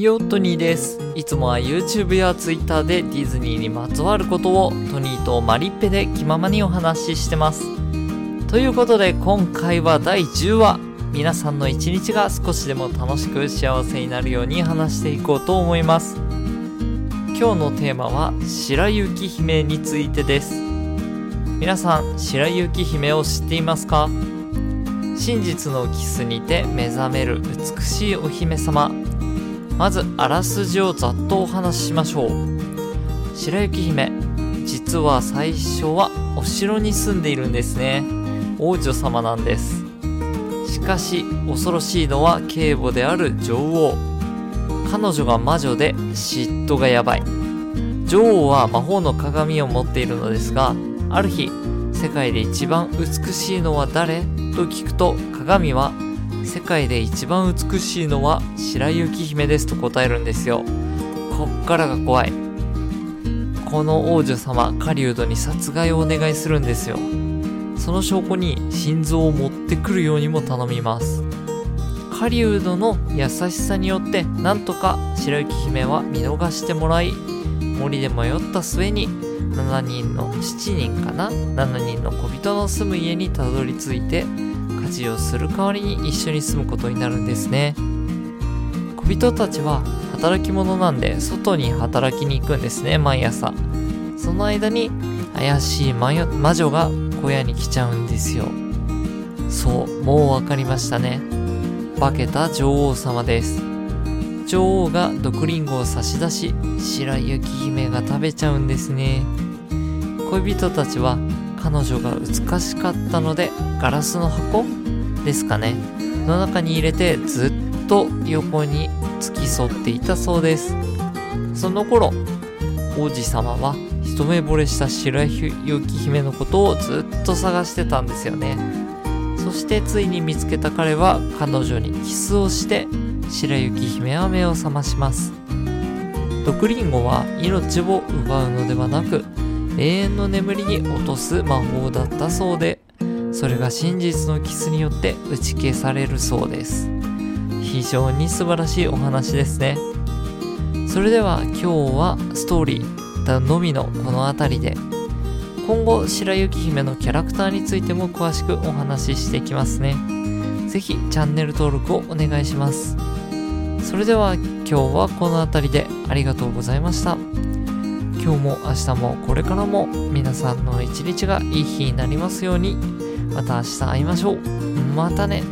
ヨットニーです。いつもは YouTube や Twitter でディズニーにまつわることをトニーとマリッペで気ままにお話ししてます。ということで今回は第10話。皆さんの一日が少しでも楽しく幸せになるように話していこうと思います。今日のテーマは白雪姫についてです。皆さん、白雪姫を知っていますか？真実のキスにて目覚める美しいお姫様。まずあらすじをざっとお話ししましょう。白雪姫実は最初はお城に住んでいるんですね。王女様なんです。しかし恐ろしいのは警母である女王。彼女が魔女で嫉妬がやばい。女王は魔法の鏡を持っているのですがある日世界で一番美しいのは誰？と聞くと鏡は世界で一番美しいのは白雪姫ですと答えるんですよ。こっからが怖い。この王女様狩人に殺害をお願いするんですよ。その証拠に心臓を持ってくるようにも頼みます。狩人の優しさによってなんとか白雪姫は見逃してもらい森で迷った末に7人の7人かな？7人の小人の住む家にたどり着いて家をする代わりに一緒に住むことになるんですね。小人たちは働き者なんで外に働きに行くんですね毎朝。その間に怪しい魔魔女が小屋に来ちゃうんですよ。そうもう分かりましたね。化けた女王様です。女王が毒リンゴを差し出し白雪姫が食べちゃうんですね。恋人たちは彼女が美しかったのでガラスの箱ですかね。の中に入れてずっと横に付き添っていたそうです。その頃王子様は一目惚れした白雪姫のことをずっと探してたんですよね。そしてついに見つけた彼は彼女にキスをして白雪姫は目を覚まします。毒リンゴは命を奪うのではなく永遠の眠りに落とす魔法だったそうで。それが真実のキスによって打ち消されるそうです。非常に素晴らしいお話ですね。それでは今日はストーリーのみのこの辺りで今後白雪姫のキャラクターについても詳しくお話ししていきますね。是非チャンネル登録をお願いします。それでは今日はこの辺りでありがとうございました。今日も明日もこれからも皆さんの一日がいい日になりますように。また明日会いましょう。またね。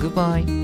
グッバイ